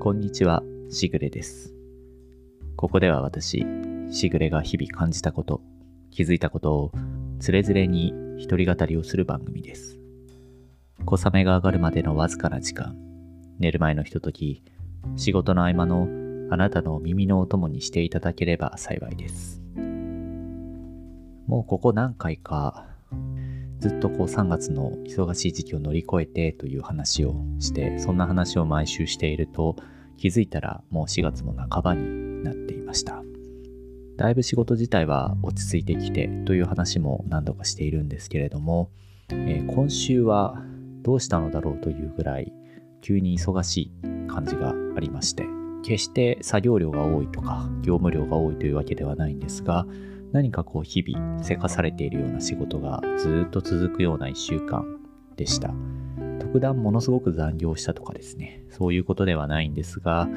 こんにちは、しぐれです。ここでは私、しぐれが日々感じたこと、気づいたことを、つれづれに一人語りをする番組です。小雨が上がるまでのわずかな時間、寝る前のひととき、仕事の合間のあなたの耳のお供にしていただければ幸いです。もうここ何回か、ずっとこう3月の忙しい時期を乗り越えてという話をして、そんな話を毎週していると、気づいたらもう4月も半ばになっていました。だいぶ仕事自体は落ち着いてきてという話も何度かしているんですけれども、えー今週はどうしたのだろうというぐらい急に忙しい感じがありまして、決して作業量が多いとか業務量が多いというわけではないんですが、何かこう日々せかされているような仕事がずっと続くような1週間でした。特段ものすごく残業したとかですね、そういうことではないんですが、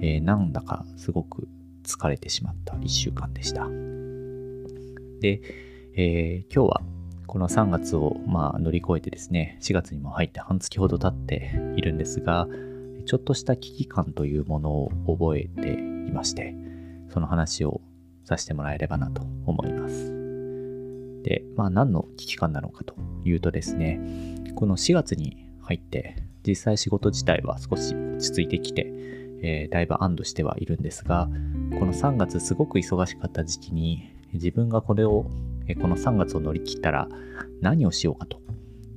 えーなんだかすごく疲れてしまった1週間でした。で、えー今日はこの3月をまあ乗り越えてですね、4月にも入って半月ほど経っているんですが、ちょっとした危機感というものを覚えていまして、その話をさせてもらえればなと思います。で、まあ何の危機感なのかというとですね、この4月に入って実際仕事自体は少し落ち着いてきて、えーだいぶ安堵してはいるんですが、この3月すごく忙しかった時期に自分がこれを、えこの3月を乗り切ったら何をしようかと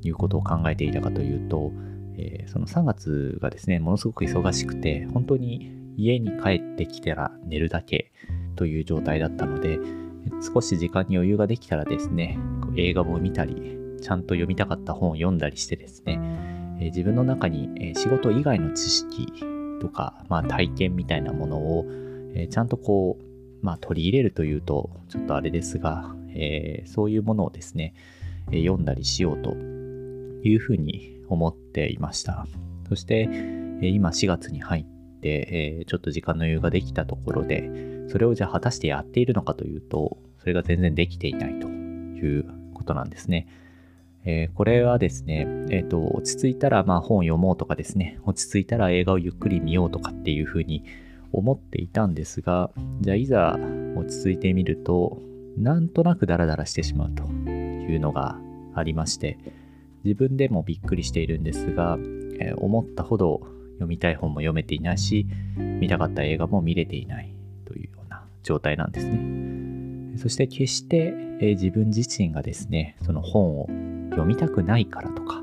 いうことを考えていたかというと、えーその3月がですね、ものすごく忙しくて、本当に家に帰ってきたら寝るだけという状態だったので、少し時間に余裕ができたらですね、映画を見たり、ちゃんと読みたかった本を読んだりしてですね、え自分の中に、え仕事以外の知識とか、まあ、体験みたいなものを、えちゃんとこう、まあ、取り入れるというとちょっとあれですが、えーそういうものをですね、え読んだりしようというふうに思っていました。そして、え今4月に入って、えちょっと時間の余裕ができたところで、それをじゃあ果たしてやっているのかというと、それが全然できていないということなんですね。えーこれはですね、えっ、と、落ち着いたらまあ本読もうとかですね、落ち着いたら映画をゆっくり見ようとかっていうふうに思っていたんですが、じゃあいざ落ち着いてみると、なんとなくダラダラしてしまうというのがありまして、自分でもびっくりしているんですが、えー思ったほど読みたい本も読めていないし、見たかった映画も見れていない状態なんですね。そして決して、え自分自身がですね、その本を読みたくないからとか、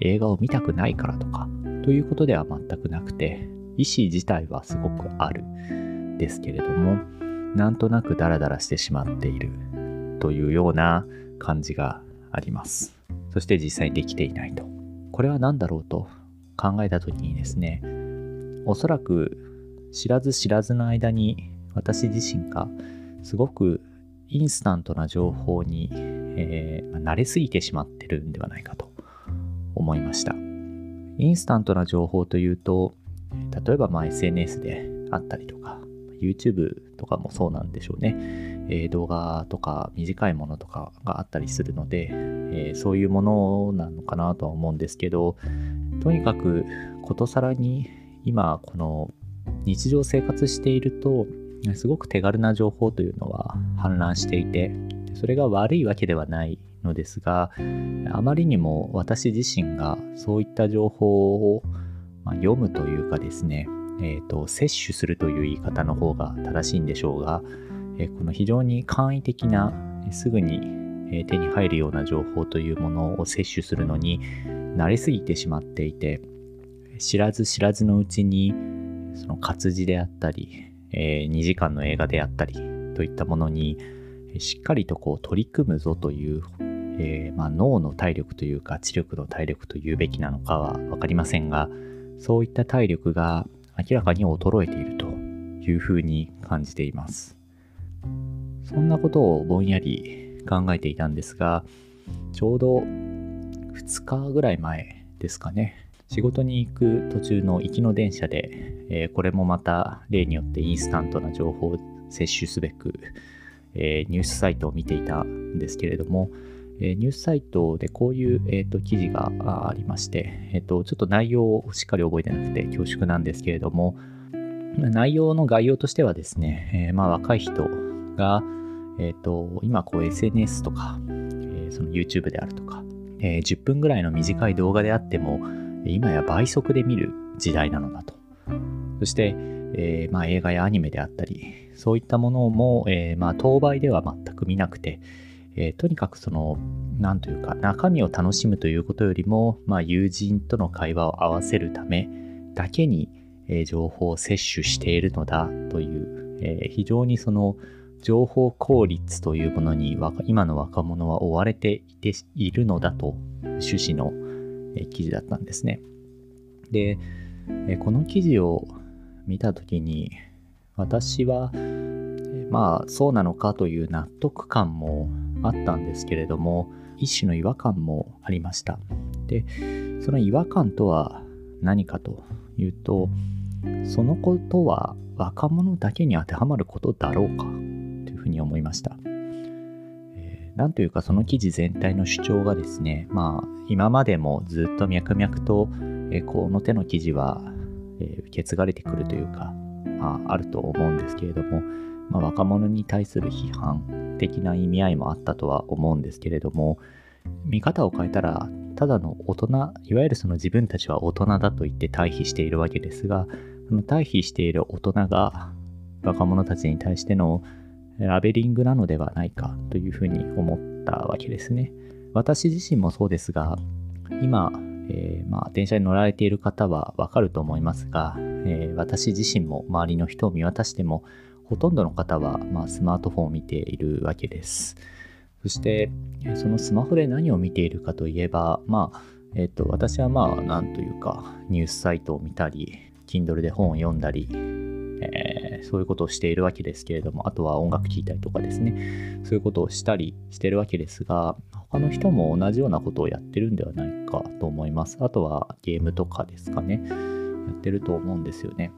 映画を見たくないからとか、ということでは全くなくて、意思自体はすごくあるですけれども、なんとなくダラダラしてしまっているというような感じがあります。そして実際にできていないと。これは何だろうと考えた時にですね、おそらく知らず知らずの間に私自身がすごくインスタントな情報に、えー慣れすぎてしまってるんではないかと思いました。インスタントな情報というと、例えばま SNS であったりとか、YouTube とかもそうなんでしょうね。えー動画とか短いものとかがあったりするので、えーそういうものなのかなとは思うんですけど、とにかくことさらに今この日常生活しているとすごく手軽な情報というのは氾濫していてそれが悪いわけではないのですがあまりにも私自身がそういった情報をまあ読むというかですね、えーと摂取するという言い方の方が正しいんでしょうが、えーこの非常に簡易的なえーすぐにえー手に入るような情報というものを摂取するのに慣れすぎてしまっていて知らず知らずのうちにその活字であったり、え2時間の映画であったりといったものにしっかりとこう取り組むぞという、えーまあ、脳の体力というか知力の体力というべきなのかは分かりませんがそういった体力が明らかに衰えているというふうに感じています。そんなことをぼんやり考えていたんですがちょうど2日ぐらい前ですかね。仕事に行く途中の行きの電車で、えーこれもまた例によってインスタントな情報を摂取すべく、えーニュースサイトを見ていたんですけれども、えニュースサイトでこういう、えーと、記事がありまして、えーと、ちょっと内容をしっかり覚えてなくて恐縮なんですけれども、内容の概要としてはですね、えー、まあ、若い人が、えーと、今こう SNS とか、えー、その YouTube であるとか、えー、10分ぐらいの短い動画であっても今や倍速で見る時代なのだと。そして、えー、まあ、映画やアニメであったりそういったものも、えまあ、当倍では全く見なくて、えとにかくその何というか中身を楽しむということよりも、まあ、友人との会話を合わせるためだけに、え情報を摂取しているのだという、え非常にその情報効率というものに今の若者は追われていているのだと趣旨の記事だったんですね。で、この記事を見た時に私はまあそうなのかという納得感もあったんですけれども一種の違和感もありました。でその違和感とは何かというとそのことは若者だけに当てはまることだろうかというふうに思いました。なんというかその記事全体の主張がですね、まあ今までもずっと脈々と、え、この手の記事は、え、受け継がれてくるというか、まあ、あると思うんですけれども、まあ、若者に対する批判的な意味合いもあったとは思うんですけれども、見方を変えたら、ただの大人、いわゆるその自分たちは大人だと言って対比しているわけですが、その対比している大人が若者たちに対してのラベリングなのではないかというふうに思ったわけですね。私自身もそうですが、今、えー、まあ、電車に乗られている方はわかると思いますが、えー、私自身も周りの人を見渡しても、ほとんどの方は、まあ、スマートフォンを見ているわけです。そして、そのスマホで何を見ているかといえば、まあ、えっ、ー、と、私はまあ、なんというか、ニュースサイトを見たり、Kindle で本を読んだり、そういうことをしているわけですけれども、あとは音楽聴いたりとかですね、そういうことをしたりしてるわけですが、他の人も同じようなことをやってるんではないかと思います。あとはゲームとかですかね、やってると思うんですよね。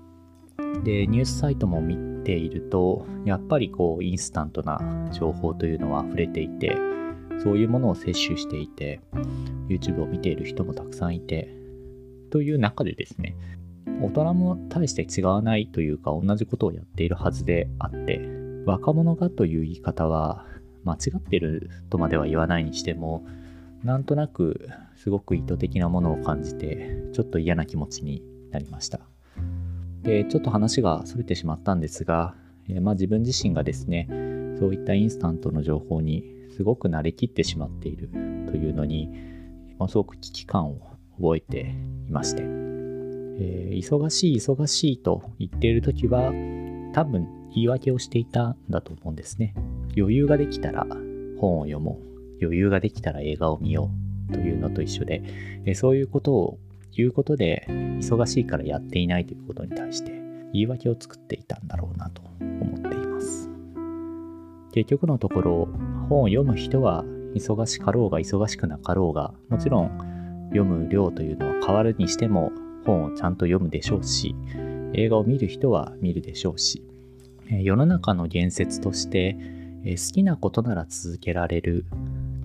で、ニュースサイトも見ていると、やっぱりこう、インスタントな情報というのは溢れていて、そういうものを摂取していて、YouTube を見ている人もたくさんいて、という中でですね、大人も大して違わないというか同じことをやっているはずであって若者がという言い方は間違ってるとまでは言わないにしてもなんとなくすごく意図的なものを感じてちょっと嫌な気持ちになりました。でちょっと話がそれてしまったんですが、えー、まあ、自分自身がですねそういったインスタントの情報にすごく慣れきってしまっているというのに、まあ、すごく危機感を覚えていまして。えー、忙しい忙しいと言っている時は多分言い訳をしていたんだと思うんですね。余裕ができたら本を読もう。余裕ができたら映画を見ようというのと一緒で、えー、そういうことを言うことで忙しいからやっていないということに対して言い訳を作っていたんだろうなと思っています。結局のところ本を読む人は忙しかろうが忙しくなかろうがもちろん読む量というのは変わるにしても本をちゃんと読むでしょうし、映画を見る人は見るでしょうし、世の中の言説として、好きなことなら続けられる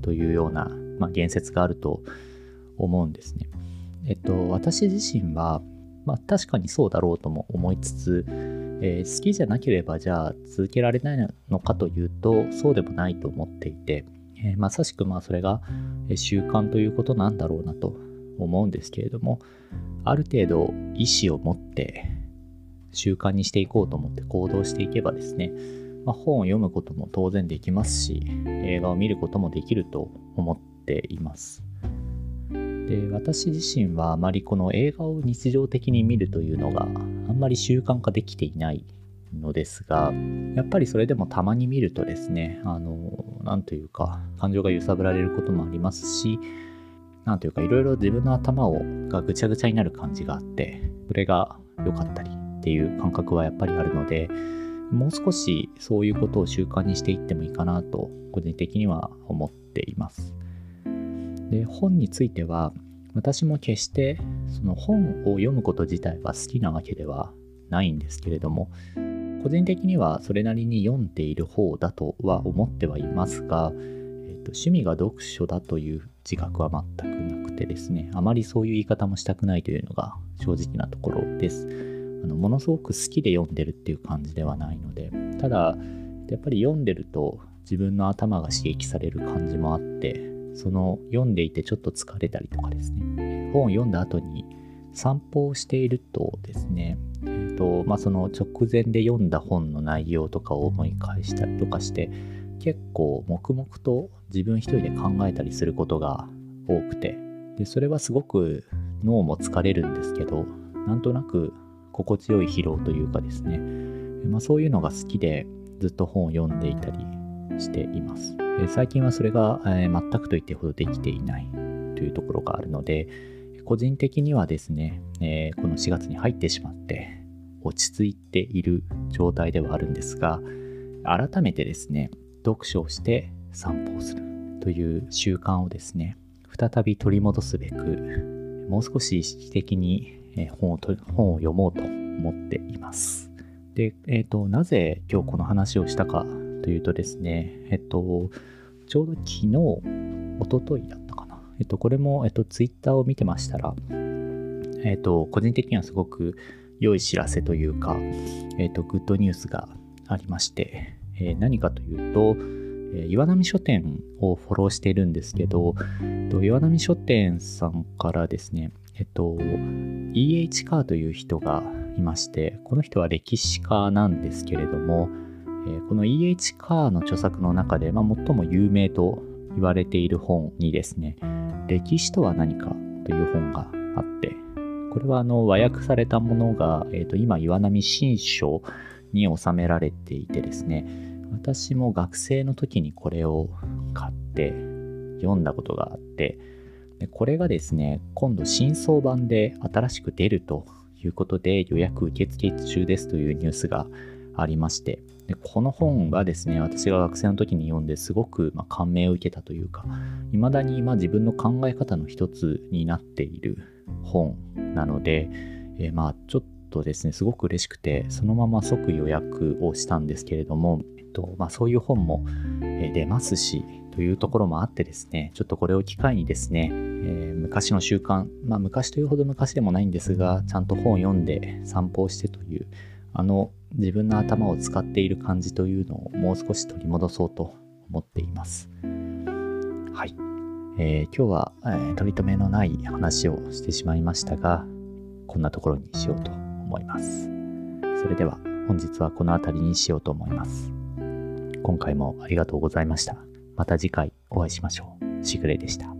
というような、まあ、言説があると思うんですね。えっと、私自身は、まあ、確かにそうだろうとも思いつつ、えー、好きじゃなければじゃあ続けられないのかというとそうでもないと思っていて、えー、まさしくまあそれが習慣ということなんだろうなと思うんですけれども、ある程度意思を持って習慣にしていこうと思って行動していけばですね、まあ、本を読むことも当然できますし、映画を見ることもできると思っています。で私自身はあまりこの映画を日常的に見るというのがあんまり習慣化できていないのですがやっぱりそれでもたまに見るとですねあの何というか感情が揺さぶられることもありますしなんというかいろいろ自分の頭をがぐちゃぐちゃになる感じがあって、それが良かったりっていう感覚はやっぱりあるので、もう少しそういうことを習慣にしていってもいいかなと、個人的には思っています。で、本については、私も決してその本を読むこと自体は好きなわけではないんですけれども、個人的にはそれなりに読んでいる方だとは思ってはいますが、えっと、趣味が読書だという自覚は全くなくてですね、あまりそういう言い方もしたくないというのが正直なところです。あのものすごく好きで読んでるっていう感じではないので、ただ、やっぱり読んでると自分の頭が刺激される感じもあって、その読んでいてちょっと疲れたりとかですね、本を読んだ後に散歩をしているとですね、えーとまあ、その直前で読んだ本の内容とかを思い返したりとかして結構黙々と自分一人で考えたりすることが多くてでそれはすごく脳も疲れるんですけどなんとなく心地よい疲労というかですね、まあ、そういうのが好きでずっと本を読んでいたりしています。え最近はそれが、えー、全くと言ってほどできていないというところがあるので、個人的にはですね、えー、この4月に入ってしまって落ち着いている状態ではあるんですが、改めてですね、読書をして散歩をするという習慣をですね、再び取り戻すべく、もう少し意識的に本を本を読もうと思っています。で、えっ、ー、と、なぜ今日この話をしたかというとですね、えっと、ちょうど昨日、おとといだったかな。えっと、これも、えっと、ツイッターを見てましたら、えっと、個人的にはすごく良い知らせというか、えっと、グッドニュースがありまして、え、何かというと、え、岩波書店をフォローしてるんですけど、えっと、岩波書店さんからですね、えっと、E.H. カーという人がいまして、この人は歴史家なんですけれども、えこの E.H. カーの著作の中で、まあ、最も有名と言われている本にですね、歴史とは何かという本があって、これはあの和訳されたものが、えー、と今、岩波新書に収められていてですね、私も学生の時にこれを買って読んだことがあって、でこれがですね、今度新装版で新しく出るということで予約受付中ですというニュースがありまして、でこの本がですね、私が学生の時に読んですごくま感銘を受けたというか、未だにま自分の考え方の一つになっている本なので、え、まあちょっとですね、すごく嬉しくて、そのまま即予約をしたんですけれども、とまあ、そういう本も出ますし、というところもあってですね、ちょっとこれを機会にですね、えー、昔の習慣、まあ昔というほど昔でもないんですが、ちゃんと本を読んで散歩をしてという、あの自分の頭を使っている感じというのをもう少し取り戻そうと思っています。はい。えー、今日は、えー、取り留めのない話をしてしまいましたが、こんなところにしようと思います。それでは本日はこの辺りにしようと思います。今回もありがとうございました。また次回お会いしましょう。しぐれでした。